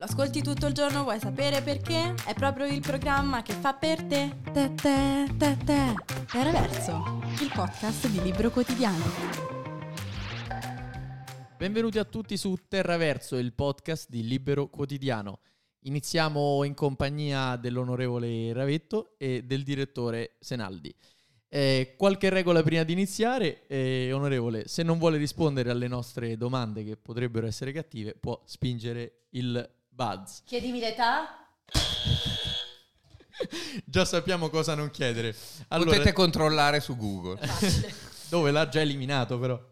Lo ascolti tutto il giorno, vuoi sapere perché? È proprio il programma che fa per te. Te te te te. Terraverso, il podcast di Libro Quotidiano. Benvenuti a tutti su Terraverso, il podcast di Libero Quotidiano. Iniziamo in compagnia dell'onorevole Ravetto e del direttore Senaldi. Eh, qualche regola prima di iniziare, eh, onorevole, se non vuole rispondere alle nostre domande che potrebbero essere cattive, può spingere il buzz. Chiedimi l'età? Già sappiamo cosa non chiedere. Allora, Potete controllare su Google. dove l'ha già eliminato però.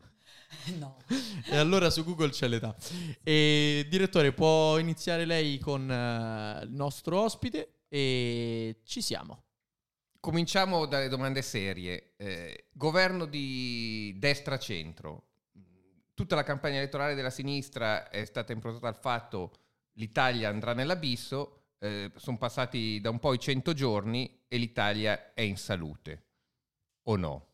No. E allora su Google c'è l'età. E, direttore, può iniziare lei con eh, il nostro ospite e ci siamo. Cominciamo dalle domande serie. Eh, governo di destra-centro. Tutta la campagna elettorale della sinistra è stata improntata al fatto l'Italia andrà nell'abisso, eh, sono passati da un po' i 100 giorni e l'Italia è in salute. O no?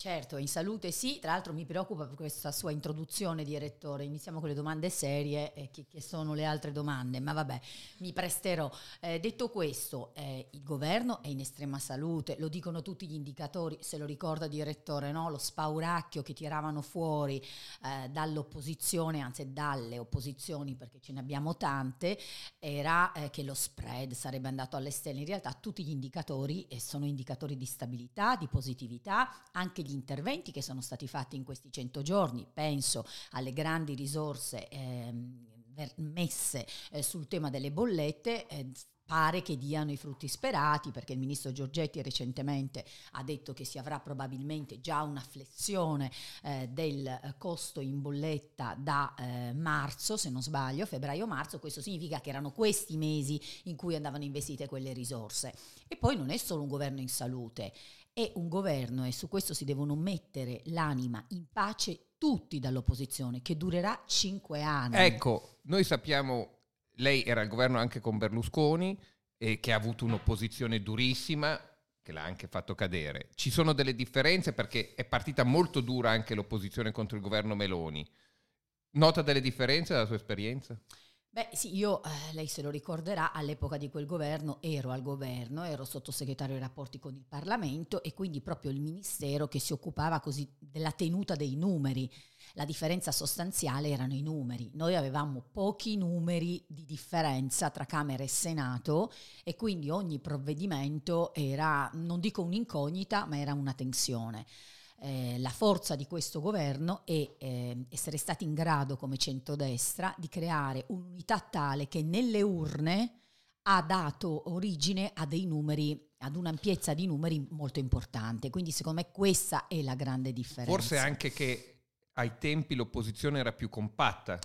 Certo, in salute sì, tra l'altro mi preoccupa questa sua introduzione, direttore. Iniziamo con le domande serie, eh, che, che sono le altre domande, ma vabbè, mi presterò. Eh, detto questo, eh, il governo è in estrema salute, lo dicono tutti gli indicatori, se lo ricorda direttore, no? lo spauracchio che tiravano fuori eh, dall'opposizione, anzi dalle opposizioni, perché ce ne abbiamo tante, era eh, che lo spread sarebbe andato alle stelle. In realtà tutti gli indicatori eh, sono indicatori di stabilità, di positività, anche gli interventi che sono stati fatti in questi 100 giorni, penso alle grandi risorse ver- messe eh, sul tema delle bollette, eh, pare che diano i frutti sperati perché il ministro Giorgetti recentemente ha detto che si avrà probabilmente già una flessione eh, del eh, costo in bolletta da eh, marzo, se non sbaglio, febbraio-marzo, questo significa che erano questi mesi in cui andavano investite quelle risorse. E poi non è solo un governo in salute, è un governo e su questo si devono mettere l'anima in pace tutti dall'opposizione, che durerà cinque anni. Ecco, noi sappiamo, lei era al governo anche con Berlusconi, e che ha avuto un'opposizione durissima, che l'ha anche fatto cadere. Ci sono delle differenze perché è partita molto dura anche l'opposizione contro il governo Meloni. Nota delle differenze dalla sua esperienza? Beh sì, io, eh, lei se lo ricorderà, all'epoca di quel governo ero al governo, ero sottosegretario ai rapporti con il Parlamento e quindi proprio il ministero che si occupava così della tenuta dei numeri. La differenza sostanziale erano i numeri. Noi avevamo pochi numeri di differenza tra Camera e Senato e quindi ogni provvedimento era, non dico un'incognita, ma era una tensione. Eh, la forza di questo governo è eh, essere stati in grado come centrodestra di creare un'unità tale che nelle urne ha dato origine a dei numeri, ad un'ampiezza di numeri molto importante. Quindi secondo me questa è la grande differenza. Forse anche che ai tempi l'opposizione era più compatta.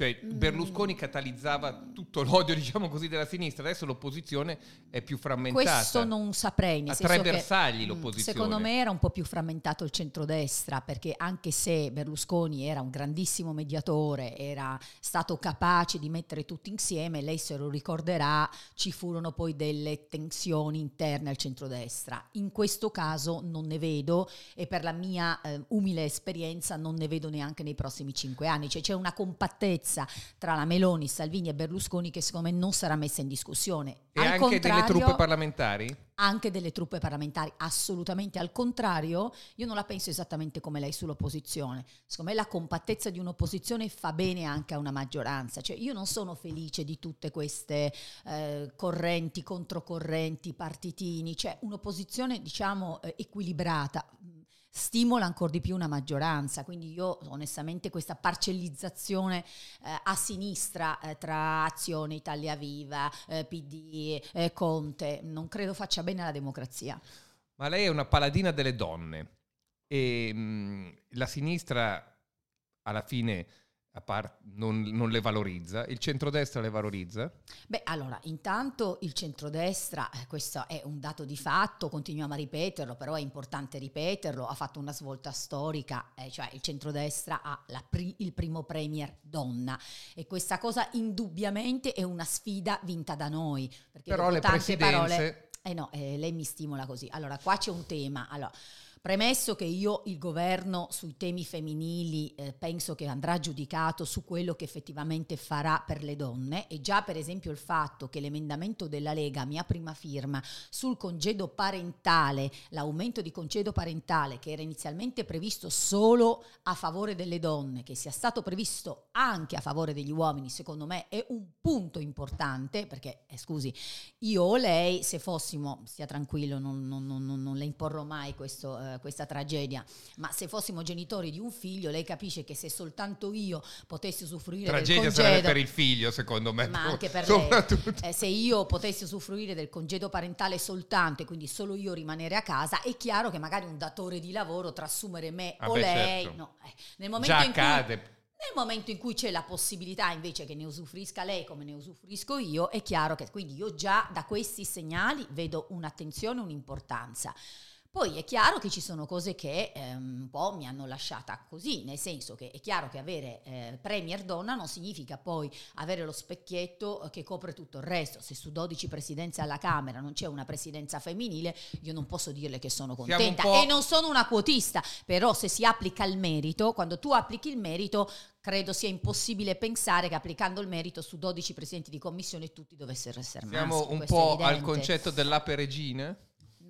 Cioè Mm. Berlusconi catalizzava tutto l'odio, diciamo così, della sinistra, adesso l'opposizione è più frammentata. Questo non saprei, nel A tre che, bersagli mm, l'opposizione. Secondo me era un po' più frammentato il centrodestra, perché anche se Berlusconi era un grandissimo mediatore, era stato capace di mettere tutti insieme, lei se lo ricorderà, ci furono poi delle tensioni interne al centrodestra. In questo caso non ne vedo e per la mia eh, umile esperienza non ne vedo neanche nei prossimi cinque anni, cioè c'è una compattezza tra la Meloni, Salvini e Berlusconi che secondo me non sarà messa in discussione. E Al anche delle truppe parlamentari? anche delle truppe parlamentari, assolutamente al contrario, io non la penso esattamente come lei sull'opposizione. Secondo me la compattezza di un'opposizione fa bene anche a una maggioranza, cioè io non sono felice di tutte queste eh, correnti, controcorrenti, partitini, cioè un'opposizione diciamo eh, equilibrata stimola ancora di più una maggioranza, quindi io onestamente questa parcellizzazione eh, a sinistra eh, tra Azione, Italia Viva, eh, PD, eh, Conte, non credo faccia bene alla democrazia. Ma lei è una paladina delle donne e mh, la sinistra alla fine par- non, non le valorizza, il centrodestra le valorizza. Beh, allora, intanto il centrodestra, eh, questo è un dato di fatto, continuiamo a ripeterlo, però è importante ripeterlo, ha fatto una svolta storica, eh, cioè il centrodestra ha pri- il primo premier donna e questa cosa indubbiamente è una sfida vinta da noi. Perché Però le tante presidenze... parole... Eh no, eh, lei mi stimola così. Allora, qua c'è un tema. Allora, Premesso che io il governo sui temi femminili eh, penso che andrà giudicato su quello che effettivamente farà per le donne e già per esempio il fatto che l'emendamento della Lega, mia prima firma, sul congedo parentale, l'aumento di congedo parentale che era inizialmente previsto solo a favore delle donne, che sia stato previsto anche a favore degli uomini, secondo me è un punto importante perché, eh, scusi, io o lei, se fossimo, stia tranquillo, non, non, non, non le imporrò mai questo. Eh, questa tragedia, ma se fossimo genitori di un figlio, lei capisce che se soltanto io potessi usufruire tragedia del congedo... per il figlio, secondo me. Ma anche per lei. Eh, se io potessi usufruire del congedo parentale soltanto e quindi solo io rimanere a casa, è chiaro che magari un datore di lavoro trasumere me ah o beh, lei... Certo. No, eh, nel momento Già in accade. Cui, nel momento in cui c'è la possibilità invece che ne usufruisca lei come ne usufruisco io, è chiaro che quindi io già da questi segnali vedo un'attenzione, un'importanza. Poi è chiaro che ci sono cose che eh, un po' mi hanno lasciata così, nel senso che è chiaro che avere eh, premier donna non significa poi avere lo specchietto che copre tutto il resto. Se su 12 presidenze alla Camera non c'è una presidenza femminile, io non posso dirle che sono contenta e non sono una quotista, però se si applica il merito, quando tu applichi il merito, credo sia impossibile pensare che applicando il merito su 12 presidenti di commissione tutti dovessero essere maschi. Siamo un po' al concetto dell'ape regina?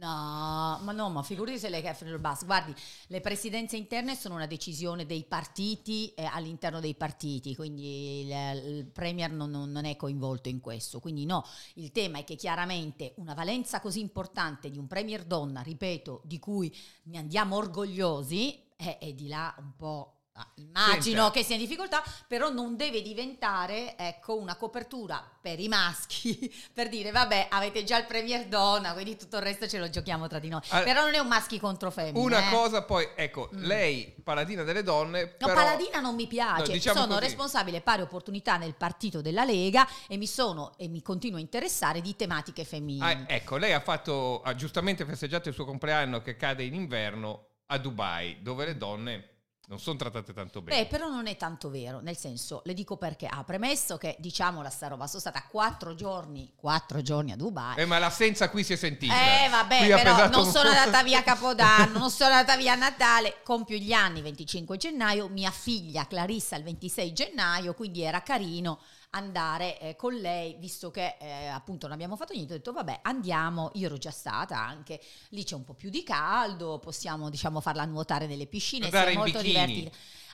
No, ma no, ma figurati se lei che freno il basso. Guardi, le presidenze interne sono una decisione dei partiti eh, all'interno dei partiti, quindi il, il Premier non, non, è coinvolto in questo. Quindi no, il tema è che chiaramente una valenza così importante di un Premier donna, ripeto, di cui ne andiamo orgogliosi, è, è di là un po' Ah, immagino Senta. che sia in difficoltà, però non deve diventare ecco, una copertura per i maschi per dire vabbè avete già il premier donna, quindi tutto il resto ce lo giochiamo tra di noi. Allora, però non è un maschi contro femmine. Una eh. cosa poi, ecco, mm. lei paladina delle donne... No, però, paladina non mi piace, no, diciamo sono così. responsabile pari opportunità nel partito della Lega e mi sono e mi continuo a interessare di tematiche femminili. Ah, ecco, lei ha fatto, ha giustamente festeggiato il suo compleanno che cade in inverno a Dubai, dove le donne non sono trattate tanto bene. Beh, però non è tanto vero, nel senso, le dico perché. Ha ah, premesso che, diciamo, la sta roba, sono stata quattro giorni, quattro giorni a Dubai. Eh, ma l'assenza qui si è sentita. Eh, vabbè, qui però non sono andata via a Capodanno, non sono andata via a Natale, compio gli anni 25 gennaio, mia figlia Clarissa il 26 gennaio, quindi era carino andare eh, con lei, visto che eh, appunto non abbiamo fatto niente, ho detto vabbè andiamo, io ero già stata anche, lì c'è un po' più di caldo, possiamo diciamo farla nuotare nelle piscine, è molto divertente.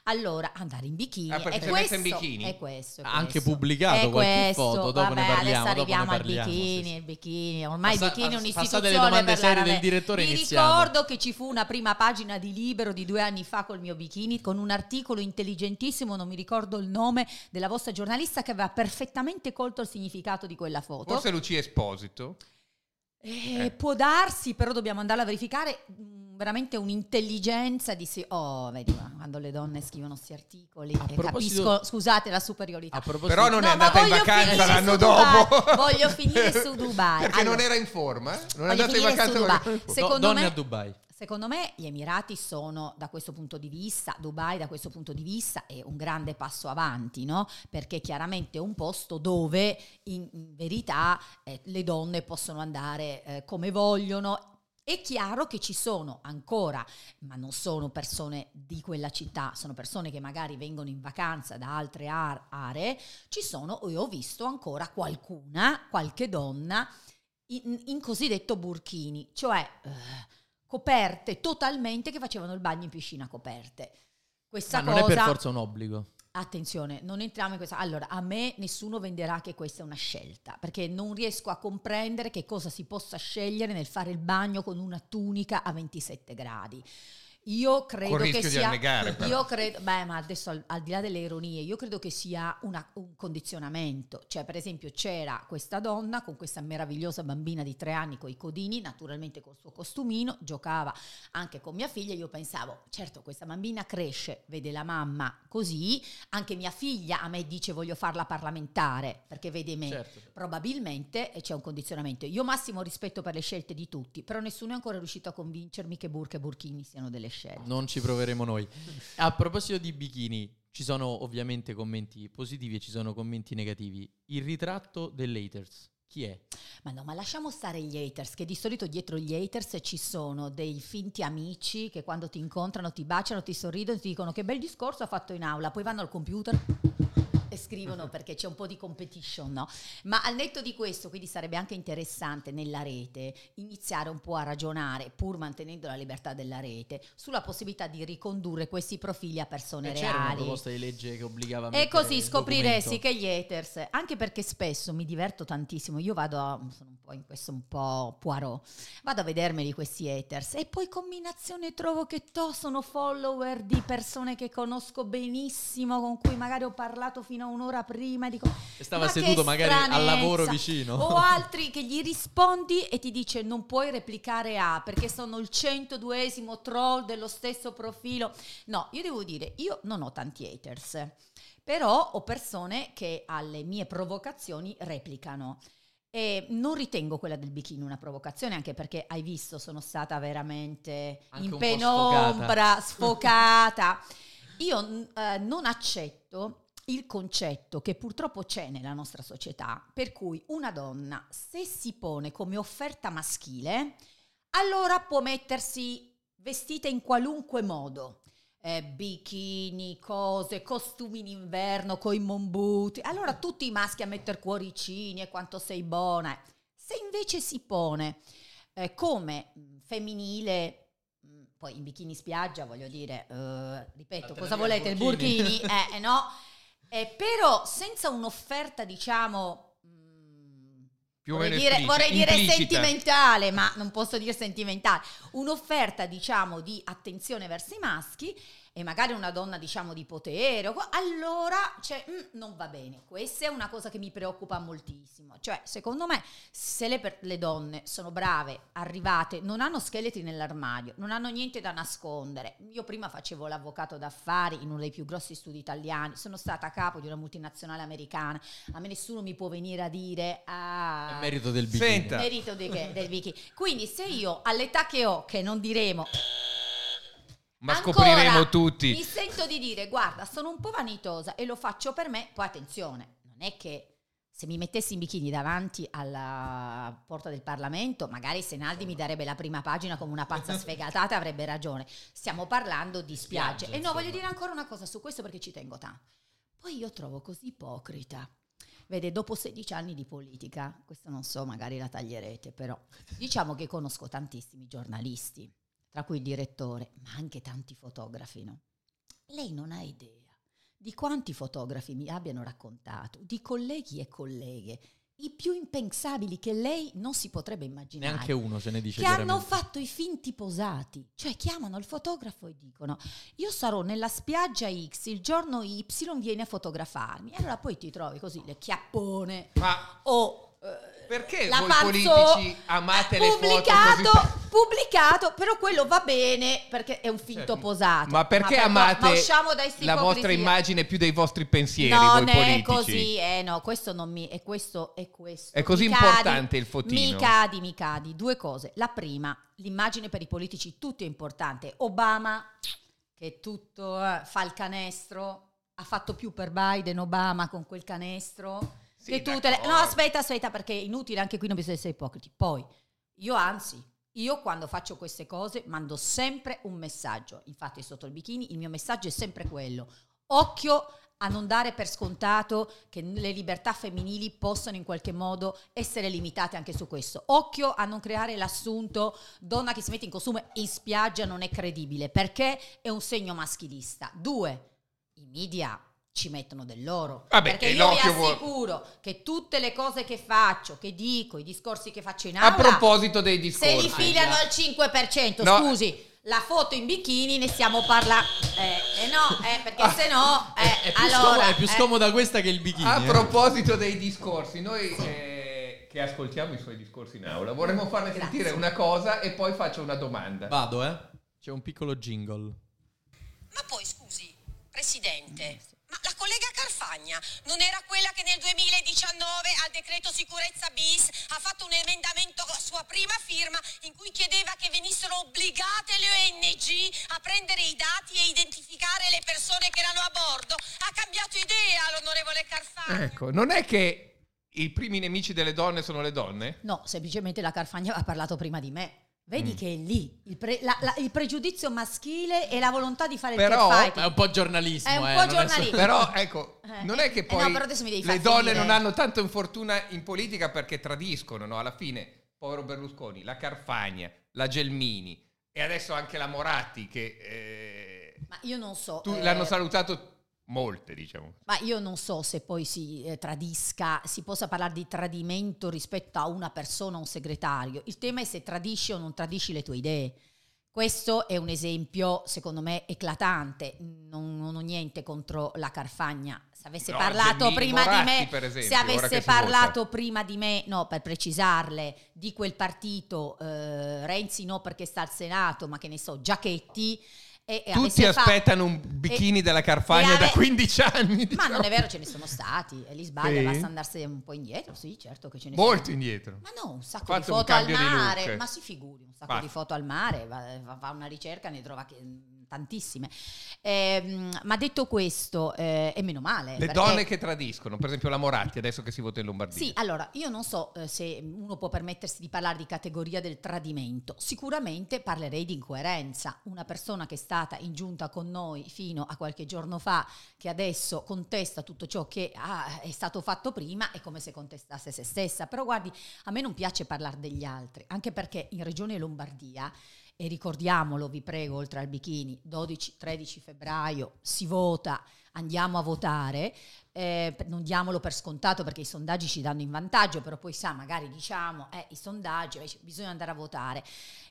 Allora, andare in bikini. Ah, è, questo, in bikini? è questo. È anche questo. pubblicato è qualche questo. foto, dopo Vabbè, ne parliamo. Adesso arriviamo al bikini, sì, il bikini. Ormai Passa, il bikini è un'istituzione. Delle domande serie del direttore Mi iniziamo. ricordo che ci fu una prima pagina di Libero di due anni fa col mio bikini, con un articolo intelligentissimo, non mi ricordo il nome, della vostra giornalista che aveva perfettamente colto il significato di quella foto. Forse Lucia Esposito. Eh, eh. Può darsi, però dobbiamo andare a verificare mm, veramente un'intelligenza di sì. Oh, vedi, quando le donne scrivono questi articoli a e capisco, scusate, la superiorità. Però non no, è andata in vacanza l'anno dopo. voglio finire su Dubai. Perché allora, non era in forma? Non è andata in vacanza Dubai. Secondo no, me, a Dubai. Secondo me gli Emirati sono da questo punto di vista, Dubai da questo punto di vista è un grande passo avanti, no? perché chiaramente è un posto dove in, verità eh, le donne possono andare eh, come vogliono. È chiaro che ci sono ancora, ma non sono persone di quella città, sono persone che magari vengono in vacanza da altre aree, ci sono, io ho visto ancora qualcuna, qualche donna in, in cosiddetto burkini, cioè... Eh, coperte totalmente che facevano il bagno in piscina coperte. Questa Ma cosa, non è per forza un obbligo. Attenzione, non entriamo in questa. Allora, a me nessuno venderà che questa è una scelta, perché non riesco a comprendere che cosa si possa scegliere nel fare il bagno con una tunica a 27 gradi. Io credo che sia. Annegare, io credo, beh, ma adesso al, al, di là delle ironie, io credo che sia una, un condizionamento. Cioè, per esempio, c'era questa donna con questa meravigliosa bambina di tre anni con i codini, naturalmente col suo costumino, giocava anche con mia figlia. Io pensavo, certo, questa bambina cresce, vede la mamma così. Anche mia figlia a me dice voglio farla parlamentare perché vede me. Certo. Probabilmente c'è un condizionamento. Io massimo rispetto per le scelte di tutti, però nessuno è ancora riuscito a convincermi che burke e burkini siano delle scelte scelte. Non ci proveremo noi. A proposito di bikini, ci sono ovviamente commenti positivi e ci sono commenti negativi. Il ritratto dell'haters. Chi è? Ma no, ma lasciamo stare gli haters, che di solito dietro gli haters ci sono dei finti amici che quando ti incontrano ti baciano, ti sorridono, ti dicono che bel discorso ha fatto in aula, poi vanno al computer e scrivono perché c'è un po' di competition, no? Ma al netto di questo, quindi sarebbe anche interessante nella rete iniziare un po' a ragionare, pur mantenendo la libertà della rete, sulla possibilità di ricondurre questi profili a persone Eh, C'era una reali. proposta di legge che obbligava a E così scopriresti che gli haters, anche perché spesso mi diverto tantissimo, io vado a, sono un po' in questo un po' Poirot, vado a vedermeli questi haters e poi combinazione trovo che to sono follower di persone che conosco benissimo, con cui magari ho parlato fino a un'ora prima dico E stava "Ma seduto magari al stranezza!" lavoro vicino. O altri che gli rispondi e ti dice non puoi replicare A perché sono il 102esimo troll dello stesso profilo. No, io devo dire, io non ho tanti haters, però ho persone che alle mie provocazioni replicano. E non ritengo quella del bikini una provocazione, anche perché hai visto, sono stata veramente Anche in penombra, sfocata. Io n- eh, non accetto il concetto che purtroppo c'è nella nostra società, per cui una donna, se si pone come offerta maschile, allora può mettersi vestita in qualunque modo. Eh, bikini, cose, costumi in inverno, coi mombuti. Allora tutti i maschi a mettere cuoricini e quanto sei buona. Se invece si pone eh, come mh, femminile, mh, poi in bikini spiaggia, voglio dire, eh, ripeto, Fatela cosa volete? Il burkini. burkini? Eh, eh, no. Eh, però senza un'offerta, diciamo... mh, Più vorrei dire, vorrei dire sentimentale, ma non posso dire sentimentale. Un'offerta, diciamo, di attenzione verso i maschi e magari una donna, diciamo, di potere, allora cioè, mm, non va bene. Questa è una cosa che mi preoccupa moltissimo. Cioè, secondo me, se le, per- le donne sono brave, arrivate, non hanno scheletri nell'armadio, non hanno niente da nascondere. Io prima facevo l'avvocato d'affari in uno dei più grossi studi italiani, sono stata a capo di una multinazionale americana. A me nessuno mi può venire a dire... Ah, È merito del bikini. Senta. merito che- del Vicky. Quindi se io all'età che ho, che non diremo, Ma ancora scopriremo tutti. mi sento di dire, guarda, sono un po' vanitosa e lo faccio per me, poi attenzione, non è che se mi mettessi in bikini davanti alla porta del Parlamento, magari Senaldi mi darebbe la prima pagina come una pazza sfegatata, avrebbe ragione. Stiamo parlando di spiagge. Spiagge, E no, voglio dire ancora una cosa su questo perché ci tengo tanto. Poi io trovo così ipocrita. Vede, dopo 16 anni di politica, questo non so, magari la taglierete, però diciamo che conosco tantissimi giornalisti, tra cui il direttore, ma anche tanti fotografi, no? Lei non ha idea di quanti fotografi mi abbiano raccontato, di colleghi e colleghe, i più impensabili che lei non si potrebbe immaginare Neanche uno se ne dice che hanno fatto i finti posati, cioè chiamano il fotografo e dicono io sarò nella spiaggia X, il giorno Y vieni a fotografarmi, e allora poi ti trovi così le chiappone Ma o eh, perché la voi panzo- politici amate le foto pubblicato, così? Pubblicato, però quello va bene perché è un finto Certo. posato. Ma perché per- amate ma la vostra immagine più dei vostri pensieri, non voi è politici? così, eh no, questo non mi è questo è questo. È così Mi cadi, importante il fotino? Mi cadi, mi cadi. Due cose. La prima, l'immagine per i politici tutto è importante. Obama che tutto eh, fa il canestro, ha fatto più per Biden Obama con quel canestro. Sì, che tutte le... No, aspetta, aspetta, perché è inutile, anche qui non bisogna essere ipocriti. Poi, io anzi, io quando faccio queste cose mando sempre un messaggio. Infatti, sotto il bikini il mio messaggio è sempre quello. Occhio a non dare per scontato che le libertà femminili possano in qualche modo essere limitate anche su questo. Occhio a non creare l'assunto donna che si mette in costume in spiaggia non è credibile, perché è un segno maschilista. Due, i media ci mettono del loro. Vabbè, perché io vi assicuro che tutte le cose che faccio, che dico, i discorsi che faccio in A aula, proposito dei discorsi. se li filano al 5%, No. scusi, la foto in bikini ne stiamo parlando. Eh, eh no, eh, perché Ah. se no, eh, È più, allora, scomoda, è più eh, scomoda questa che il bikini. A eh. proposito dei discorsi, noi eh, che ascoltiamo i suoi discorsi in aula, vorremmo farle Grazie. sentire una cosa e poi faccio una domanda. Vado, eh. C'è un piccolo jingle. Ma poi scusi, Presidente, ma la collega Carfagna non era quella che nel 2019 al decreto sicurezza bis ha fatto un emendamento a sua prima firma in cui chiedeva che venissero obbligate le ONG a prendere i dati e identificare le persone che erano a bordo? Ha cambiato idea l'onorevole Carfagna. Ecco, non è che i primi nemici delle donne sono le donne? No, semplicemente la Carfagna aveva parlato prima di me. Vedi Mm. che è lì il, pre- la- la- il pregiudizio maschile e la volontà di fare Però- il. Ma è un po' giornalismo. È un eh, po' giornalismo. Però ecco, Eh, non è che eh, no, poi però mi devi le donne non hanno tanto infortuna in politica perché tradiscono, no? Alla fine, povero Berlusconi, la Carfagna, la Gelmini e adesso anche la Moratti che eh, Ma io non so. tu- eh, l'hanno salutato molte, diciamo. Ma io non so se poi si eh, tradisca, si possa parlare di tradimento rispetto a una persona o un segretario. Il tema è se tradisci o non tradisci le tue idee. Questo è un esempio, secondo me, eclatante. Non, non ho niente contro la Carfagna. Se avesse No, parlato prima Moratti, di me, per esempio, se avesse parlato prima di me, no, per precisarle, di quel partito, eh, Renzi no perché sta al Senato, ma che ne so, Giachetti. E, e Tutti avesse fa- aspettano un bikini e- della Carfagna ave- da 15 anni. Ma diciamo. non è vero, ce ne sono stati. E li sbaglia, Sì? basta andarsene un po' indietro. Sì, certo che ce ne Molto sono. indietro. Ma no, un sacco di foto al mare. Ma si figuri, un sacco Basta. di foto al mare. Va, va- fa una ricerca, ne trova che- tantissime. Ehm, ma detto questo, eh, e meno male. Le donne che tradiscono, per esempio la Moratti, adesso che si vota in Lombardia. Sì, allora io non so eh, se uno può permettersi di parlare di categoria del tradimento. Sicuramente parlerei di incoerenza. Una persona che è stata in giunta con noi fino a qualche giorno fa, che adesso contesta tutto ciò che ah, è stato fatto prima, è come se contestasse se stessa. Però guardi, a me non piace parlare degli altri, anche perché in Regione Lombardia e ricordiamolo, vi prego, oltre al bikini, 12-13 febbraio si vota, andiamo a votare, eh, non diamolo per scontato perché i sondaggi ci danno in vantaggio, però poi sa, magari diciamo, eh, i sondaggi, bisogna andare a votare.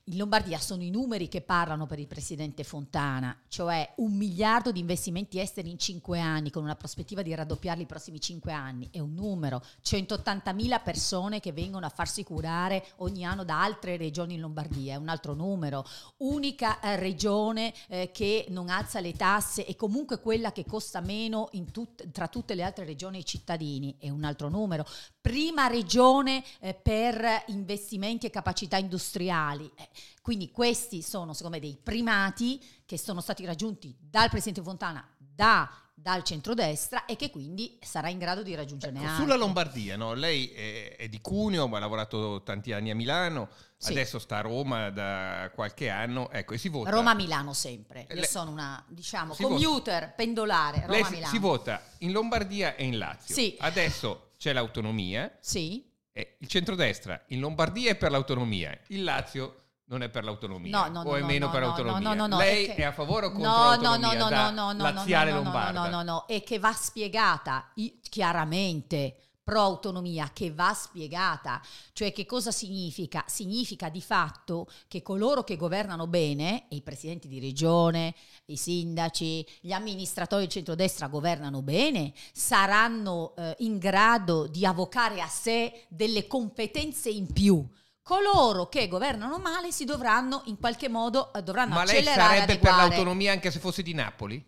In Lombardia sono i numeri che parlano per il presidente Fontana, cioè un miliardo di investimenti esteri in cinque anni, con una prospettiva di raddoppiarli i prossimi cinque anni, è un numero. 180.000 persone che vengono a farsi curare ogni anno da altre regioni in Lombardia, è un altro numero. Unica eh, regione eh, che non alza le tasse e comunque quella che costa meno tut- tra tutte le altre regioni ai cittadini, è un altro numero. Prima regione eh, per investimenti e capacità industriali. Eh, quindi questi sono secondo me dei primati che sono stati raggiunti dal Presidente Fontana, da- dal centrodestra e che quindi sarà in grado di raggiungerne Ecco, altri. sulla Lombardia, no? lei è, è di Cuneo, ma ha lavorato tanti anni a Milano, Sì. adesso sta a Roma da qualche anno, ecco, e si vota. Roma-Milano sempre. Io Le- sono una, diciamo, commuter, pendolare. Lei si, Roma-Milano. si vota in Lombardia e in Lazio. Sì. Adesso c'è l'autonomia, Sì. e il centrodestra in Lombardia è per l'autonomia, il Lazio non è per l'autonomia No, no, o no, è no, meno no, per no, l'autonomia. no, no, no, Lei è è, che- a favore o contro No, no, no, l'autonomia no, da no, no, laziale no, no, no, lombarda? no, no, no, e che va spiegata chiaramente pro autonomia che va spiegata, cioè che cosa significa? Significa di fatto che coloro che governano bene, e i presidenti di regione, i sindaci, gli amministratori del centrodestra governano bene, saranno eh, in grado di avvocare a sé delle competenze in più. Coloro che governano male si dovranno in qualche modo eh, dovranno Ma lei accelerare sarebbe per l'autonomia anche se fosse di Napoli?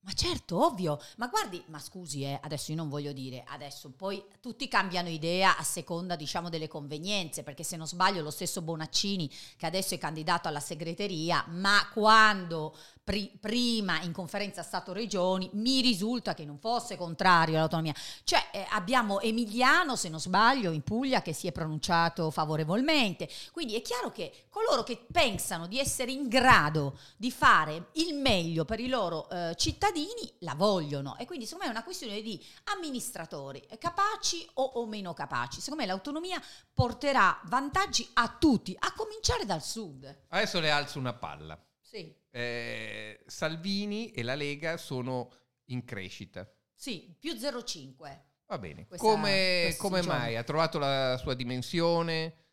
Ma certo, ovvio. Ma guardi, ma scusi, eh, adesso io non voglio dire, adesso poi tutti cambiano idea a seconda, diciamo, delle convenienze, perché se non sbaglio lo stesso Bonaccini, che adesso è candidato alla segreteria, ma quando pri- prima in conferenza Stato-Regioni mi risulta che non fosse contrario all'autonomia. Cioè eh, abbiamo Emiliano, se non sbaglio, in Puglia che si è pronunciato favorevolmente. Quindi è chiaro che coloro che pensano di essere in grado di fare il meglio per i loro eh, cittadini la vogliono e quindi secondo me è una questione di amministratori capaci o, o meno capaci. Secondo me l'autonomia porterà vantaggi a tutti, a cominciare dal sud. Adesso le alzo una palla. Sì, Eh, Salvini e la Lega sono in crescita. sì, più 0,5. Va bene. Questa- come come mai? Ha trovato la sua dimensione?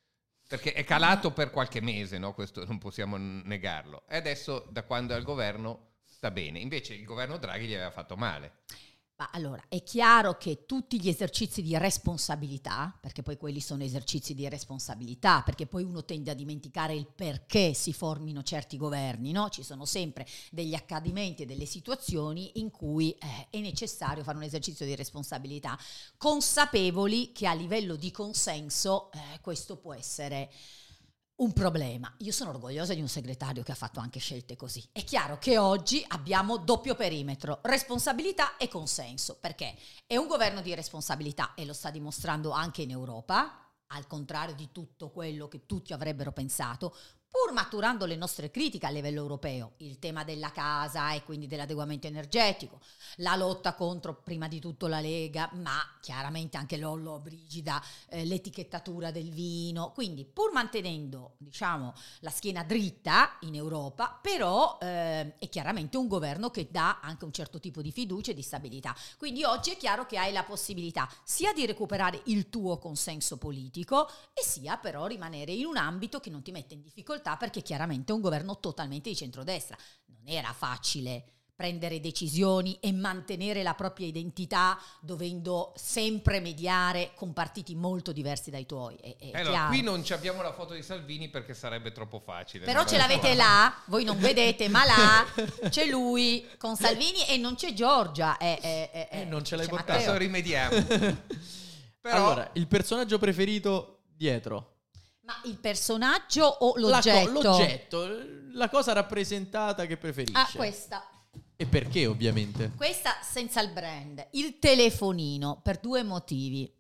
Perché è calato per qualche mese, no? Questo non possiamo negarlo. E adesso, da quando è al governo, sta bene. Invece il governo Draghi gli aveva fatto male. Ma allora, è chiaro che tutti gli esercizi di responsabilità, perché poi quelli sono esercizi di responsabilità, perché poi uno tende a dimenticare il perché si formino certi governi, no? Ci sono sempre degli accadimenti e delle situazioni in cui eh, è necessario fare un esercizio di responsabilità, consapevoli che a livello di consenso eh, questo può essere un problema. Io sono orgogliosa di un segretario che ha fatto anche scelte così. È chiaro che oggi abbiamo doppio perimetro, responsabilità e consenso, perché è un governo di responsabilità e lo sta dimostrando anche in Europa, al contrario di tutto quello che tutti avrebbero pensato, pur maturando le nostre critiche a livello europeo, il tema della casa e quindi dell'adeguamento energetico, la lotta contro prima di tutto la Lega, ma chiaramente anche l'ollo brigida, eh, l'etichettatura del vino, quindi pur mantenendo diciamo la schiena dritta in Europa, però eh, è chiaramente un governo che dà anche un certo tipo di fiducia e di stabilità. Quindi oggi è chiaro che hai la possibilità sia di recuperare il tuo consenso politico e sia però rimanere in un ambito che non ti mette in difficoltà perché chiaramente è un governo totalmente di centrodestra. Non era facile prendere decisioni e mantenere la propria identità dovendo sempre mediare con partiti molto diversi dai tuoi. È, è allora, chiaro. qui non ci abbiamo la foto di Salvini perché sarebbe troppo facile. Però ce l'avete là, voi non vedete, ma là c'è lui con Salvini e non c'è Giorgia. E- Eh, non ce l'hai portato. Adesso rimediamo. Però Allora, il personaggio preferito dietro. Ma il personaggio o La co- l'oggetto? l'oggetto, la cosa rappresentata che preferisce. Ah, questa. E perché, ovviamente? Questa senza il brand. Il telefonino per due motivi.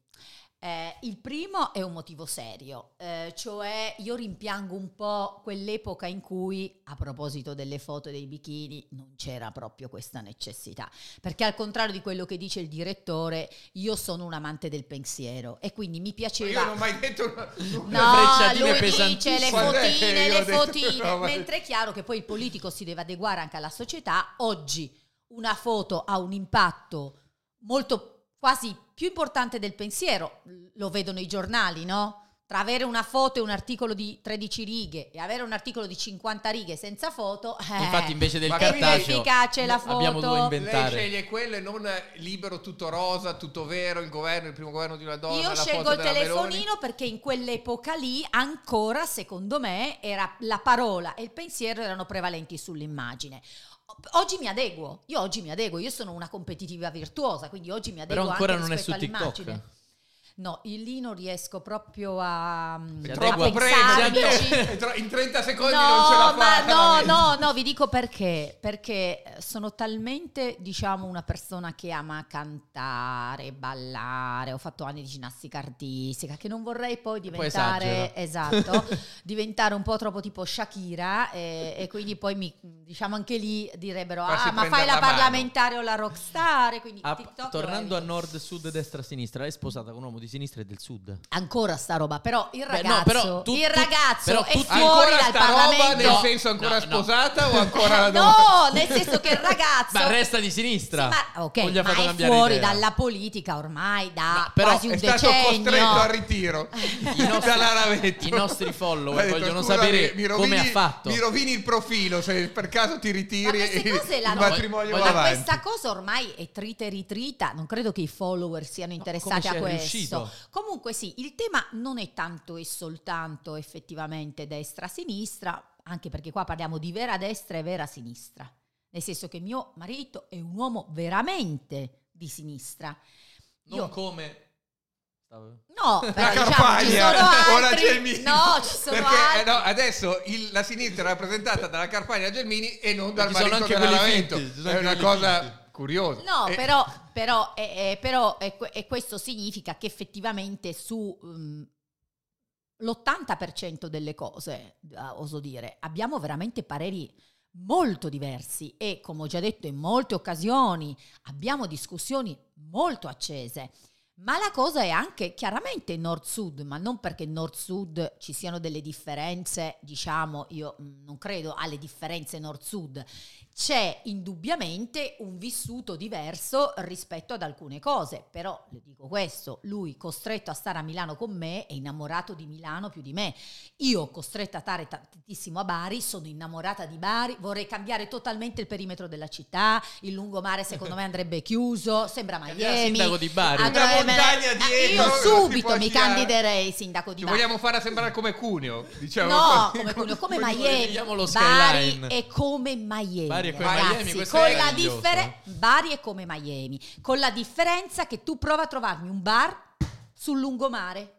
Eh, il primo è un motivo serio, eh, cioè io rimpiango un po' quell'epoca in cui, a proposito delle foto dei bikini, non c'era proprio questa necessità, perché al contrario di quello che dice il direttore, io sono un amante del pensiero e quindi mi piaceva... io non ho mai detto una, una No, lui dice le fotine, le detto fotine, roba? mentre è chiaro che poi il politico si deve adeguare anche alla società. Oggi una foto ha un impatto molto quasi più importante del pensiero, lo vedono i giornali, no? Tra avere una foto e un articolo di 13 righe e avere un articolo di 50 righe senza foto, eh, Infatti, invece del Ma è più cartaceo, efficace la foto. abbiamo dovuto Lei inventare. sceglie quello e non libero, tutto rosa, tutto vero, il governo, il primo governo di una donna. Io la scelgo foto il della telefonino Meloni. perché in quell'epoca lì ancora, secondo me, era la parola e il pensiero erano prevalenti sull'immagine. Oggi mi adeguo, io oggi mi adeguo, io sono una competitiva virtuosa, quindi oggi mi adeguo Però ancora anche non è su TikTok. No, lì non riesco proprio a, a adegua- Troppo è tro- in 30 secondi No, non ce la fa. ma no, no, no, vi dico perché. Perché sono talmente, diciamo, una persona che ama cantare, ballare, ho fatto anni di ginnastica artistica, che non vorrei poi diventare, esatto, diventare un po' troppo tipo Shakira e, e quindi poi mi, diciamo anche lì direbbero, Farsi ah, ma fai la la mano." parlamentare o la rockstar, quindi Ah, TikTok tornando a nord, sud, destra, sinistra, è sposata con un uomo di sinistra e del sud. Ancora sta roba, però il Beh, no, ragazzo, però tu- il tu- ragazzo però è tutti- fuori Ancora dal sta Parlamento. roba, nel senso ancora No, no. sposata o ancora la donna? No, nel senso che il ragazzo Ma resta di sinistra. Sì, ma, ok, O gli ha ma è fuori idea? dalla politica ormai da No, però quasi un È stato decennio. costretto al ritiro I nostri- dalla Ravetto. i nostri follower vogliono "Scusami, sapere mi come ha rovini- fatto." Mi rovini il profilo se per caso ti Ma ritiri il, cose il matrimonio va Ma avanti. questa cosa ormai è trita e ritrita, non credo che i follower siano interessati a è questo. Riuscito? Comunque sì, il tema non è tanto e soltanto effettivamente destra-sinistra, anche perché qua parliamo di vera destra e vera sinistra. Nel senso che mio marito è un uomo veramente di sinistra. Non Io- come... No, però La diciamo, ci Carpagna sono o la. Gelmini No, ci sono perché eh, altri. no, adesso il- la sinistra è rappresentata dalla Carpagna Gelmini e non dal marito anche della quelli Lamento finti, ci sono è una cosa finti. curiosa No, E- però, però, eh, eh, però eh, que- e questo significa che effettivamente su mm, l'80% delle cose, eh, oso dire, abbiamo veramente pareri molto diversi e come ho già detto in molte occasioni abbiamo discussioni molto accese. Ma la cosa è anche chiaramente nord-sud, ma non perché nord-sud ci siano delle differenze, diciamo, io mm, non credo alle differenze nord-sud. C'è indubbiamente un vissuto diverso rispetto ad alcune cose, però le dico questo, lui costretto a stare a Milano con me è innamorato di Milano più di me. Io costretta a stare tantissimo a Bari, sono innamorata di Bari, vorrei cambiare totalmente il perimetro della città, il lungomare secondo me andrebbe chiuso, sembra Miami. sindaco di Bari. Andrei- Una montagna eh, dietro, Io subito mi girare. candiderei sindaco di ci Bari. vogliamo fare sembrare come Cuneo diciamo No, come, Cuneo, come Come Miami. Bari è come Miami. Bari è come ragazzi, Miami, questo con la meraviglioso, differe- eh. Bari è come Miami, con la differenza che tu prova a trovarmi un bar sul lungomare.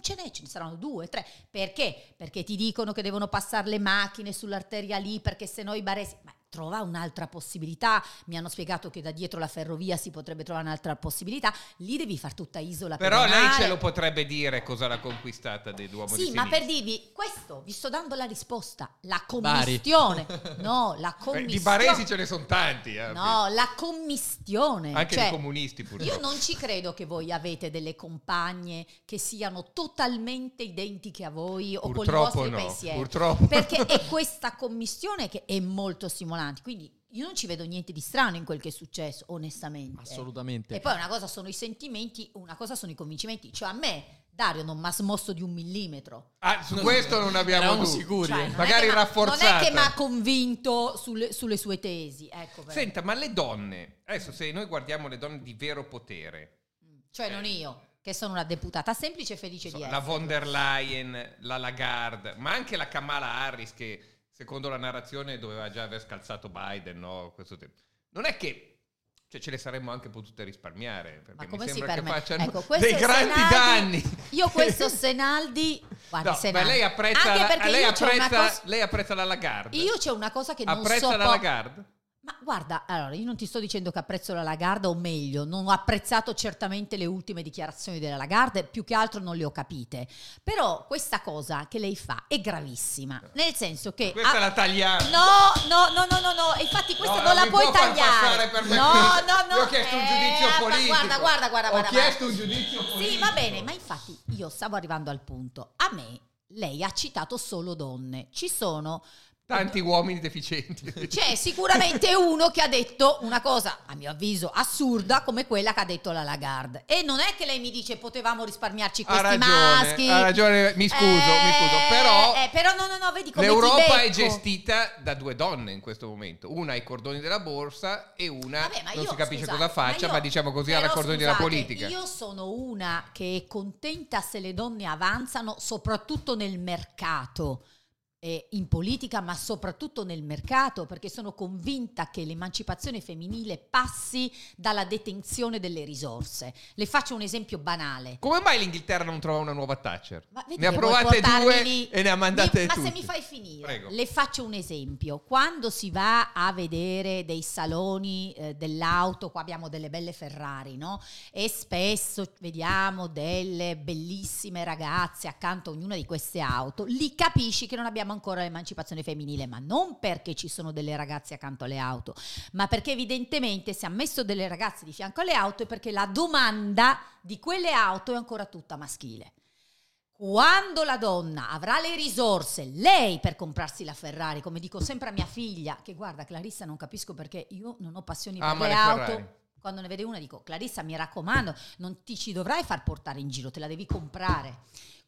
Ce n'è, ce ne saranno due, tre. Perché? Perché ti dicono che devono passare le macchine sull'arteria lì, perché se no i baresi... Ma trova un'altra possibilità. Mi hanno spiegato che da dietro la ferrovia si potrebbe trovare un'altra possibilità. Lì devi fare tutta isola Però lei pedonale. ce lo potrebbe dire cosa l'ha conquistata del Duomo di Sì, ma per dirvi questo, vi sto dando la risposta. La commistione. No, la Eh, commistione. Di baresi ce ne sono tanti. eh. No, la commistione. Anche Cioè, di comunisti pure. Io non ci credo che voi avete delle compagne che siano totalmente identiche a voi o con i Purtroppo vostri no, pensieri. purtroppo. Perché è questa commistione che è molto stimolante. Quindi io non ci vedo niente di strano in quel che è successo, onestamente. Assolutamente. E poi una cosa sono i sentimenti, una cosa sono i convincimenti. Cioè a me Dario non mi ha smosso di un millimetro. Ah, su questo non abbiamo dubbi. sicuri. Cioè, eh. non è Magari che m'ha- rafforzata. Non è che mi ha convinto sulle, sulle sue tesi. Ecco, Senta, ma le donne, adesso se noi guardiamo le donne di vero potere, Cioè non io, che sono una deputata semplice e felice so, di la essere. von der Leyen, la Lagarde, ma anche la Kamala Harris che secondo la narrazione doveva già aver scalzato Biden, no? Questo tempo. Non è che cioè, ce le saremmo anche potute risparmiare, perché Ma mi sembra che facciano Ecco, dei grandi Senaldi. danni. Io questo Senaldi, guarda No, Senaldi. lei apprezza, Anche la, perché lei, apprezza, cosa- lei apprezza la Lagarde? Io c'è una cosa che non apprezza so la po- Lagarde? Ma guarda, allora io non ti sto dicendo che apprezzo la Lagarde, o meglio, non ho apprezzato certamente le ultime dichiarazioni della Lagarde, più che altro non le ho capite. Però questa cosa che lei fa è gravissima, nel senso che... Questa la tagliamo. No, no, no, no, no, no, infatti questa No, non la puoi tagliare. no, no, no. Io ho chiesto un giudizio ma politico. Guarda, guarda, guarda, Ho chiesto un giudizio politico. Sì, va bene, ma infatti io stavo arrivando al punto. A me lei ha citato solo donne. Ci sono Tanti uomini deficienti. c'è sicuramente uno che ha detto una cosa, a mio avviso, assurda come quella che ha detto la Lagarde. E non è che lei mi dice potevamo risparmiarci Ha questi ragione, maschi. ha ragione, mi scuso, mi scuso, Eh, però eh, però no, no, no, vedi come l'Europa è gestita da due donne in questo momento, una ai cordoni della borsa e una Vabbè, ma non io, si capisce scusate, cosa faccia, io- ma, diciamo così alla cordoni della scusate, politica. Io sono una che è contenta se le donne avanzano, soprattutto nel mercato. Eh, in politica, ma soprattutto nel mercato, perché sono convinta che l'emancipazione femminile passi dalla detenzione delle risorse. Le faccio un esempio banale. Come mai l'Inghilterra non trova una nuova Thatcher? Ne ha provate due lì? e ne ha mandate Mi- Ma tutte. se mi fai finire, Prego. le faccio un esempio. Quando si va a vedere dei saloni eh, dell'auto, qua abbiamo delle belle Ferrari, no? E spesso vediamo delle bellissime ragazze accanto a ognuna di queste auto, lì capisci che non abbiamo ancora l'emancipazione femminile, ma non perché ci sono delle ragazze accanto alle auto, ma perché evidentemente se ha messo delle ragazze di fianco alle auto è perché la domanda di quelle auto è ancora tutta maschile. Quando la donna avrà le risorse, lei per comprarsi la Ferrari, come dico sempre a mia figlia, che guarda Clarissa non capisco perché io non ho passioni per Ama le le auto. Ferrari. Quando ne vede una dico Clarissa mi raccomando, non ti ci dovrai far portare in giro, te la devi comprare.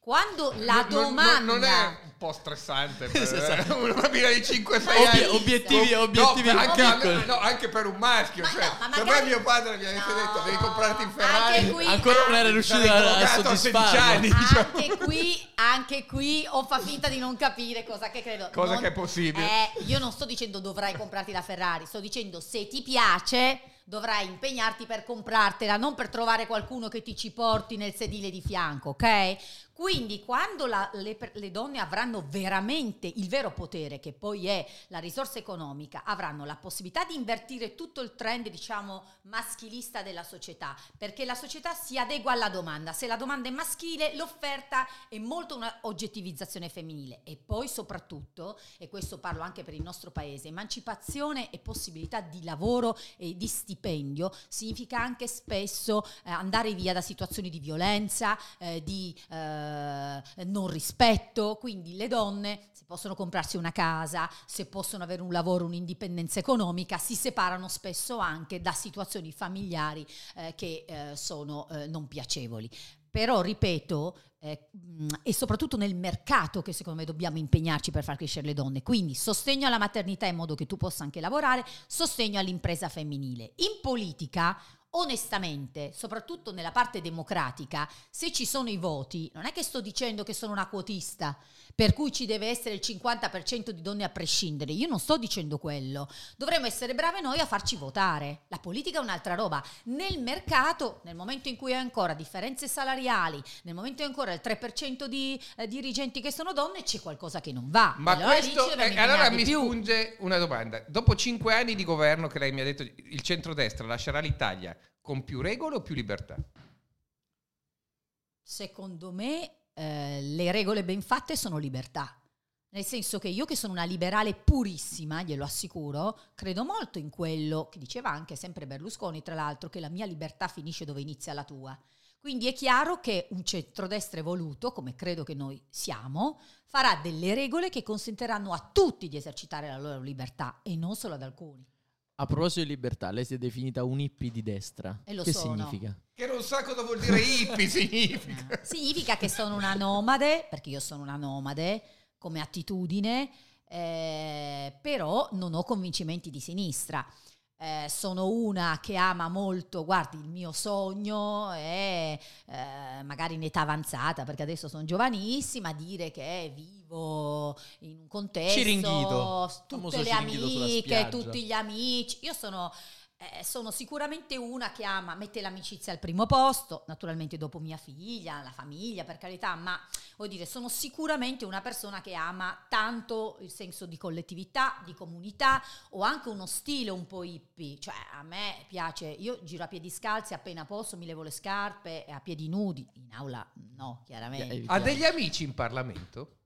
Quando la Non- non- domanda... non, è un po' stressante per esatto. una bambina di 5-6 Obbie- anni. obiettivi, No, obiettivi no, anche, piccoli. no, anche per un maschio. Ma cioè, no, ma se a magari- mio padre mi avesse No, detto devi comprarti il Ferrari. anche qui- Ancora non era riuscito a, a drogato a 16 soddisfarlo. anni. diciamo. Anche qui, anche qui o fa finta di non capire cosa che credo. Cosa Non- che è possibile. Eh, io non sto dicendo dovrai comprarti la Ferrari, sto dicendo se ti piace dovrai impegnarti per comprartela, non per trovare qualcuno che ti ci porti nel sedile di fianco, ok? Quindi quando la- le, le donne avranno veramente il vero potere, che poi è la risorsa economica, avranno la possibilità di invertire tutto il trend, diciamo, maschilista della società, perché la società si adegua alla domanda. Se la domanda è maschile, l'offerta è molto una oggettivizzazione femminile. E poi soprattutto, e questo parlo anche per il nostro paese, emancipazione e possibilità di lavoro e di stipendio significa anche spesso eh, andare via da situazioni di violenza, eh, di eh, non rispetto. Quindi le donne, se possono comprarsi una casa, se possono avere un lavoro, un'indipendenza economica, si separano spesso anche da situazioni familiari eh, che eh, sono eh, non piacevoli. Però, ripeto, eh, mh, è soprattutto nel mercato che secondo me dobbiamo impegnarci per far crescere le donne. Quindi sostegno alla maternità in modo che tu possa anche lavorare, sostegno all'impresa femminile. In politica onestamente, soprattutto nella parte democratica, se ci sono i voti, non è che sto dicendo che sono una quotista, per cui ci deve essere il 50% di donne a prescindere. Io non sto dicendo quello. Dovremmo essere brave noi a farci votare. La politica è un'altra roba. Nel mercato, nel momento in cui hai ancora differenze salariali, nel momento in cui ancora il 3% di eh, dirigenti che sono donne, c'è qualcosa che non va. Ma allora questo, eh, allora mi più. spunge una domanda. Dopo cinque anni di governo che lei mi ha detto il centrodestra lascerà l'Italia con più regole o più libertà? Secondo me eh, le regole ben fatte sono libertà. Nel senso che io che sono una liberale purissima, glielo assicuro, credo molto in quello che diceva anche sempre Berlusconi, tra l'altro, che la mia libertà finisce dove inizia la tua. Quindi è chiaro che un centrodestra evoluto, come credo che noi siamo, farà delle regole che consentiranno a tutti di esercitare la loro libertà e non solo ad alcuni. A proposito di libertà, lei si è definita un hippie di destra. E lo che sono. significa? Che non sa cosa vuol dire hippie, significa. Significa che sono una nomade, perché io sono una nomade come attitudine, eh, però non ho convincimenti di sinistra. Eh, sono una che ama molto, guardi, il mio sogno è eh, magari in età avanzata, perché adesso sono giovanissima, dire che vivo in un contesto, tutte le amiche, tutti gli amici. Io sono eh, sono sicuramente una che ama, mette l'amicizia al primo posto, naturalmente dopo mia figlia, la famiglia, per carità, ma vuol dire, sono sicuramente una persona che ama tanto il senso di collettività, di comunità, o anche uno stile un po' hippie. Cioè, a me piace, io giro a piedi scalzi appena posso, mi levo le scarpe e a piedi nudi. In aula no, chiaramente. Eh, Ha degli amici in Parlamento?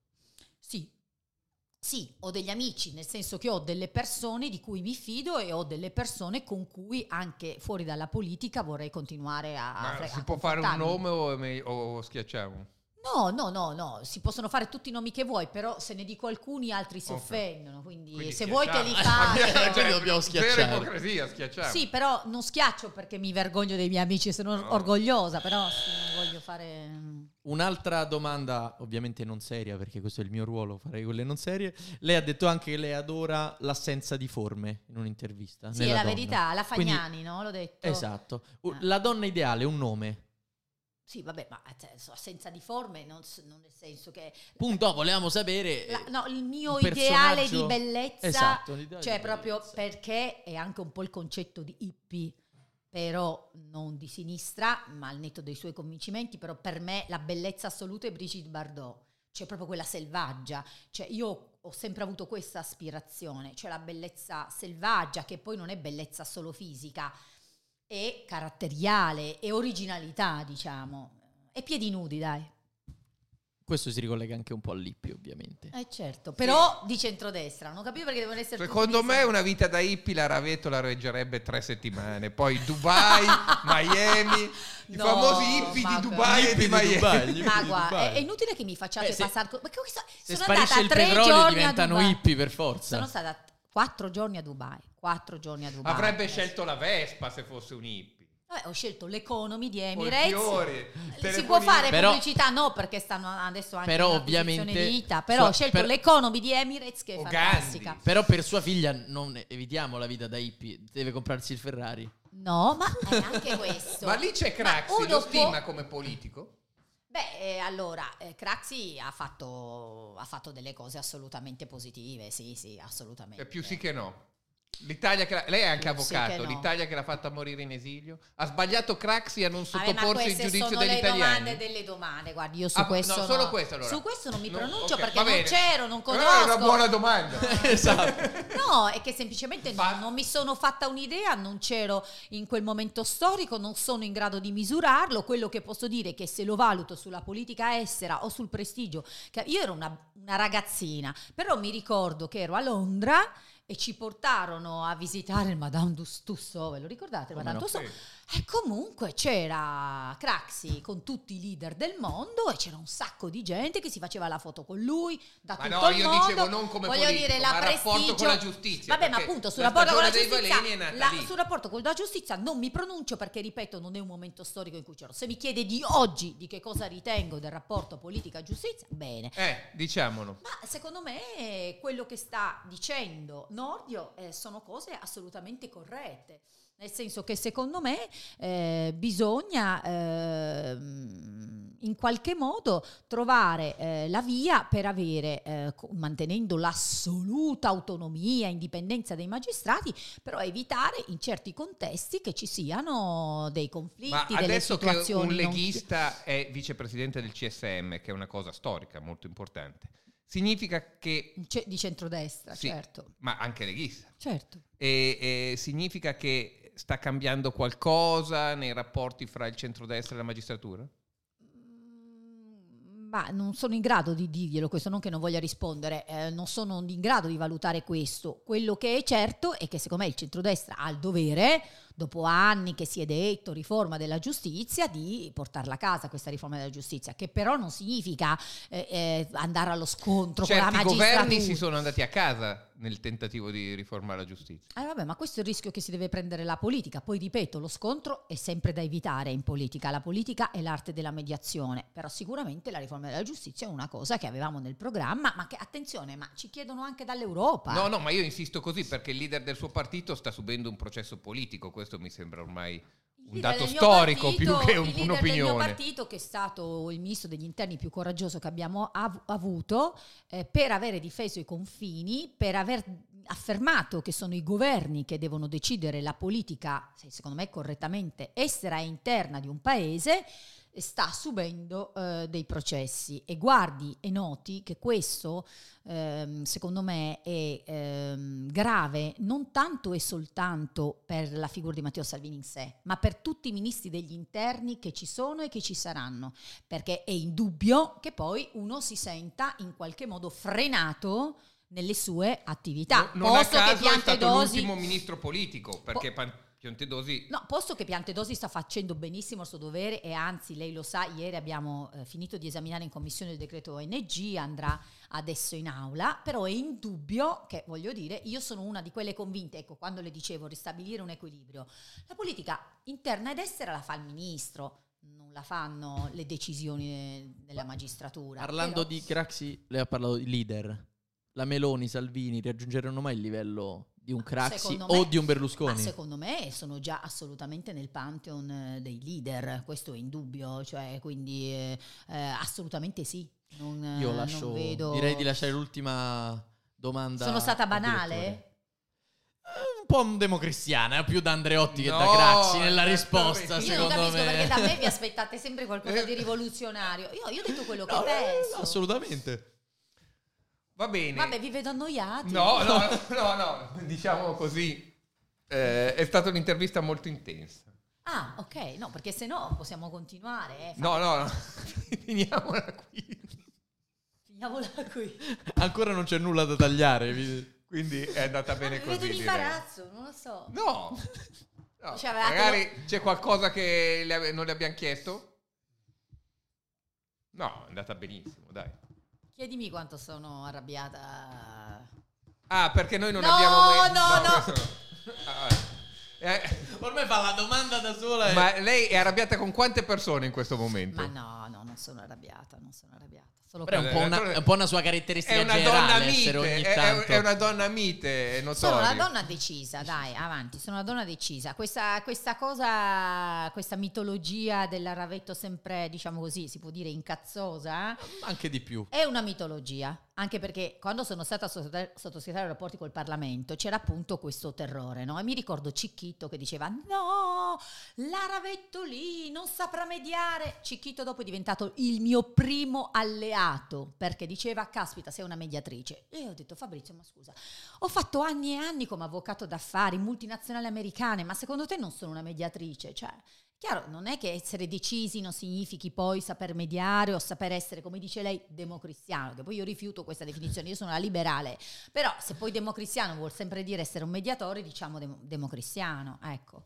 Sì. Ho degli amici, nel senso che ho delle persone di cui mi fido e ho delle persone con cui anche fuori dalla politica vorrei continuare a... Ma a si può fare un nome o, me- o schiacciamo? No, no, no, no, si possono fare tutti i nomi che vuoi, però se ne dico alcuni altri si Ok. offendono, quindi, Quindi se vuoi te li faccio. Quindi dobbiamo Vera schiacciare. ipocrisia, schiacciamo. Sì, però non schiaccio perché mi vergogno dei miei amici, sono No. orgogliosa, però sì, voglio fare... mm. Un'altra domanda, ovviamente non seria, perché questo è il mio ruolo, farei quelle non serie. Lei ha detto anche che lei adora l'assenza di forme in un'intervista. Sì, è la donna. verità, la Quindi- Fagnani, no? L'ho detto. Esatto. Ah. La donna ideale, un nome. Sì, vabbè, ma cioè, assenza di forme, non, non nel senso che... Punto, volevamo sapere... La- no, il mio ideale personaggio- di bellezza, Esatto, cioè di proprio bellezza. perché è anche un po' il concetto di hippie, però non di sinistra, ma al netto dei suoi convincimenti, però per me la bellezza assoluta è Brigitte Bardot, cioè proprio quella selvaggia, cioè io ho sempre avuto questa aspirazione, cioè la bellezza selvaggia, che poi non è bellezza solo fisica, è caratteriale, è originalità, diciamo, e piedi nudi, dai. Questo si ricollega anche un po' all'Ippi, ovviamente. Eh certo, però di centrodestra, non capivo perché devono essere Secondo me una vita da hippie la Ravetto la reggerebbe tre settimane. Poi Dubai, Miami, i No, famosi hippie di Dubai e di di Miami. Dubai, Ma guarda, è, inutile che mi facciate Eh, se- passare... co- Perché questo, Se sono sparisce andata il tre petrolio giorni a diventano Dubai. hippie per forza. Sono stata quattro giorni a Dubai. Quattro giorni a Dubai. Avrebbe Adesso- scelto la Vespa se fosse un hippie. Vabbè, ho scelto l'economy di Emirates. fiori, Eh, Si può fare Però- pubblicità? No, perché stanno adesso anche Però ovviamente- di vita. Però sua- ho scelto per- l'economy di Emirates che è fantastica. Gandhi. Però per sua figlia non evitiamo la vita da hippie, deve comprarsi il Ferrari. No, ma è anche questo. Ma lì c'è Craxi, lo può- stima come politico? Beh, eh, allora, eh, Craxi ha fatto, ha fatto delle cose assolutamente positive, sì, sì, assolutamente. Cioè, più sì che no. L'Italia che lei è anche avvocato, no. l'Italia che l'ha fatta morire in esilio. Ha sbagliato Craxi a non ma sottoporsi al giudizio sono degli le italiani. domande delle domande, guardi, io su Ah, questo no, no, solo questo allora. Su questo non mi pronuncio ok, perché non c'ero, non Però conosco. È una buona domanda. esatto. No, è che semplicemente non, non mi sono fatta un'idea, non c'ero in quel momento storico, non sono in grado di misurarlo. Quello che posso dire è che se lo valuto sulla politica estera o sul prestigio, io ero una, una ragazzina, però mi ricordo che ero a Londra e ci portarono a visitare il Madame Tussauds, ve lo ricordate? Come Madame no? Tussauds? E comunque c'era Craxi con tutti i leader del mondo e c'era un sacco di gente che si faceva la foto con lui da Ma tutto no, il io mondo. dicevo non come Voglio politico, dire, la ma rapporto prestigio... con la giustizia, Vabbè, ma appunto sul rapporto con la giustizia, la- sul rapporto con la giustizia non mi pronuncio perché ripeto, non è un momento storico in cui c'ero. Se mi chiede di oggi di che cosa ritengo del rapporto politica-giustizia, bene. Eh, diciamolo. Ma secondo me quello che sta dicendo Nordio eh, sono cose assolutamente corrette. Nel senso che secondo me eh, bisogna ehm, in qualche modo trovare eh, la via per avere, eh, mantenendo l'assoluta autonomia e indipendenza dei magistrati, però evitare in certi contesti che ci siano dei conflitti, Ma delle adesso che situazioni un non- leghista è vicepresidente del CSM, che è una cosa storica molto importante, significa che... Ce- di centrodestra, Sì, certo. Ma anche leghista. Certo. E, e significa che sta cambiando qualcosa nei rapporti fra il centrodestra e la magistratura? Mm, Ma non sono in grado di dirglielo questo, non che non voglia rispondere, eh, non sono in grado di valutare questo. Quello che è certo è che secondo me il centrodestra ha il dovere, dopo anni che si è detto riforma della giustizia, di portarla a casa questa riforma della giustizia, che però non significa eh, eh, andare allo scontro con la Certi magistratura. governi si sono andati a casa nel tentativo di riformare la giustizia. Eh, vabbè, ma questo è il rischio che si deve prendere la politica. Poi ripeto, lo scontro è sempre da evitare in politica. La politica è l'arte della mediazione, però sicuramente la riforma della giustizia è una cosa che avevamo nel programma, ma che attenzione, ma ci chiedono anche dall'Europa. No, no, ma io insisto così perché il leader del suo partito sta subendo un processo politico, questo mi sembra ormai Il un dato storico partito- più che un- il un'opinione. partito, che è stato il ministro degli interni più coraggioso che abbiamo av- avuto, eh, per avere difeso i confini, per aver affermato che sono i governi che devono decidere la politica, se- secondo me correttamente, estera e interna di un paese, sta subendo eh, dei processi e guardi e noti che questo ehm, secondo me è ehm, grave non tanto e soltanto per la figura di Matteo Salvini in sé, ma per tutti i ministri degli interni che ci sono e che ci saranno, perché è indubbio che poi uno si senta in qualche modo frenato nelle sue attività. No- non a Posto che caso è stato l'ultimo ministro politico, perché Pan- Piantedosi No, posto che Piantedosi sta facendo benissimo il suo dovere e anzi lei lo sa, ieri abbiamo eh, finito di esaminare in commissione il decreto ONG, andrà adesso in aula, però è indubbio che, voglio dire, io sono una di quelle convinte, ecco, quando le dicevo ristabilire un equilibrio, la politica interna ed estera la fa il ministro, non la fanno le decisioni eh, della magistratura. Parlando Però- di Craxi, lei ha parlato di leader. La Meloni, Salvini raggiungeranno mai il livello di un Craxi Secondo o me- di un Ma Berlusconi? secondo me sono già assolutamente nel pantheon eh, dei leader, questo è indubbio, cioè quindi eh, eh, assolutamente sì. Non, eh, Io non lascio, vedo... direi di lasciare l'ultima domanda. Sono stata al banale? Un po' democristiana, più da Andreotti che da No, Craxi nella risposta, Io non secondo capisco me. perché da me vi aspettate sempre qualcosa di rivoluzionario. Io, io ho detto quello che No, penso. assolutamente. Va bene. Vabbè, vi vedo annoiati. No, no, no, no, diciamo così. eh, è stata un'intervista molto intensa. Ah, ok, no, perché se no possiamo continuare. Eh. No, no, no. finiamola qui. Finiamola qui. Ancora non c'è nulla da tagliare. Quindi è andata bene Mi così. vedo in direi. imbarazzo, non lo so. No, No, Cioè, avevate- magari c'è qualcosa che le ave- non le abbiamo chiesto? No, è andata benissimo, dai. Chiedimi quanto sono arrabbiata. Ah, perché noi non No, abbiamo mai... no, no. questo Ah, eh, Ormai fa la domanda da sola. e- ma lei è arrabbiata con quante persone in questo momento? Ma no, no, non sono arrabbiata, non sono arrabbiata. Solo Però è un, po' una, è un po' una sua caratteristica È una generale donna essere mite, ogni è, è- tanto. è una donna mite, è notorio. Sono una donna decisa, dai, avanti, sono una donna decisa. Questa, questa cosa, questa mitologia del ravetto sempre, diciamo così, si può dire incazzosa, Anche di più. è una mitologia. Anche perché quando sono stata sottosegretaria sottosegretaria ai rapporti col Parlamento c'era appunto questo terrore, no? E mi ricordo Cicchito che diceva: No, la Ravetto lì non saprà mediare. Cicchito dopo è diventato il mio primo alleato perché diceva: Caspita, sei una mediatrice. E io ho detto: Fabrizio, ma scusa, ho fatto anni e anni come avvocato d'affari, multinazionali americane, ma secondo te non sono una mediatrice? Cioè, chiaro, non è che essere decisi non significhi poi saper mediare o saper essere, come dice lei, democristiano, che poi io rifiuto questa definizione, io sono una liberale, però se poi democristiano vuol sempre dire essere un mediatore, diciamo dem- democristiano, ecco.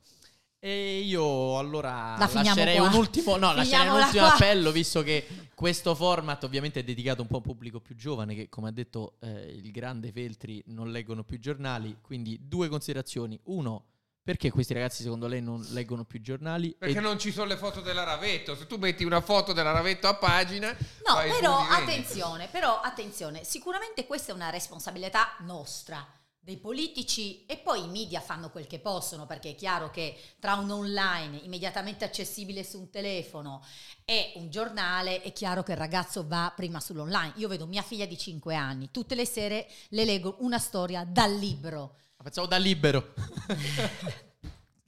E io allora La lascerei qua. un ultimo, no, lascerei un ultimo qua. appello, visto che questo format ovviamente è dedicato un po' a un pubblico più giovane, che come ha detto eh, il grande Feltri non leggono più giornali. Quindi due considerazioni. Uno, perché questi ragazzi secondo lei non leggono più giornali? Perché E- non ci sono le foto della Ravetto. Se tu metti una foto della Ravetto a pagina... No, però attenzione, però attenzione, sicuramente questa è una responsabilità nostra. Dei politici e poi i media fanno quel che possono perché è chiaro che tra un online immediatamente accessibile su un telefono e un giornale è chiaro che il ragazzo va prima sull'online. Io vedo mia figlia di 5 anni, tutte le sere le leggo una storia dal libro. Facciamo da libero.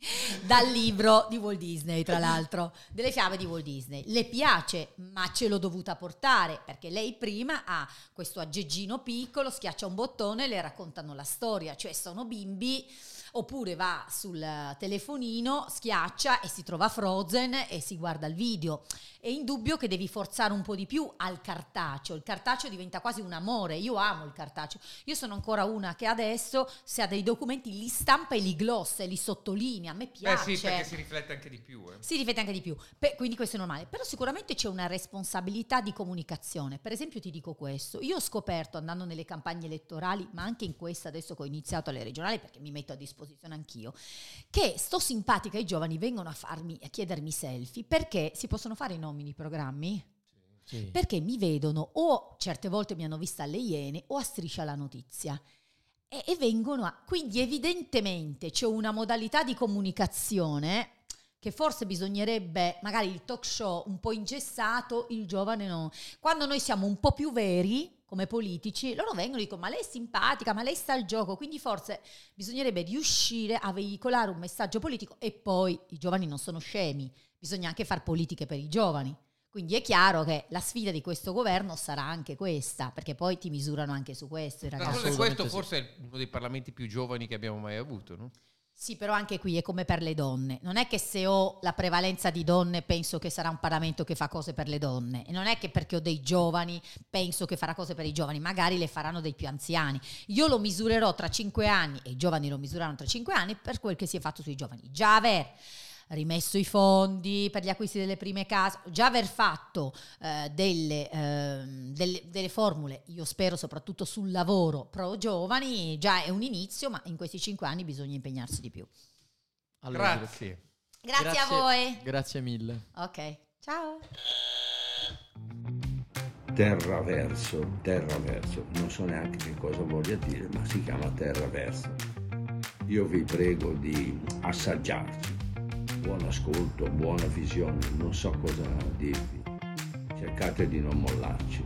dal libro di Walt Disney, tra l'altro, delle fiabe di Walt Disney. Le piace, ma ce l'ho dovuta portare perché lei prima ha questo aggeggino piccolo, schiaccia un bottone e le raccontano la storia, cioè sono bimbi oppure va sul telefonino, schiaccia e si trova Frozen e si guarda il video. È indubbio che devi forzare un po' di più al cartaceo. Il cartaceo diventa quasi un amore. Io amo il cartaceo. Io sono ancora una che adesso, se ha dei documenti, li stampa e li glossa e li sottolinea. A me piace. Beh sì, perché si riflette anche di più. Eh. Si riflette anche di più. Pe- quindi questo è normale. Però sicuramente c'è una responsabilità di comunicazione. Per esempio ti dico questo. Io ho scoperto andando nelle campagne elettorali, ma anche in questa adesso che ho iniziato alle regionali, perché mi metto a disposizione anch'io, che sto simpatica i giovani vengono a, farmi, a chiedermi selfie perché si possono fare i nomi i programmi? Sì. Perché mi vedono o certe volte mi hanno vista alle Iene o a Striscia la Notizia. E, e vengono a... Quindi evidentemente c'è una modalità di comunicazione che forse bisognerebbe, magari il talk show un po' ingessato, il giovane no. Quando noi siamo un po' più veri come politici, loro vengono e dicono ma lei è simpatica, ma lei sta al gioco, quindi forse bisognerebbe riuscire a veicolare un messaggio politico e poi i giovani non sono scemi, bisogna anche fare politiche per i giovani. Quindi è chiaro che la sfida di questo governo sarà anche questa, perché poi ti misurano anche su questo i ragazzi. questo forse è uno dei parlamenti più giovani che abbiamo mai avuto, no? Sì, però anche qui è come per le donne. Non è che se ho la prevalenza di donne penso che sarà un Parlamento che fa cose per le donne. E non è che perché ho dei giovani penso che farà cose per i giovani. Magari le faranno dei più anziani. Io lo misurerò tra cinque anni e i giovani lo misureranno tra cinque anni per quel che si è fatto sui giovani. Già aver rimesso i fondi per gli acquisti delle prime case, già aver fatto eh, delle, eh, delle, delle, formule, io spero soprattutto sul lavoro pro giovani, già è un inizio, ma in questi cinque anni bisogna impegnarsi di più. Allora, grazie. grazie. Grazie a voi. Grazie mille. Ok, ciao. Terraverso, terraverso, non so neanche che cosa voglia dire, ma si chiama terraverso. Io vi prego di assaggiarci buon ascolto, buona visione, non so cosa dirvi. Cercate di non mollarci.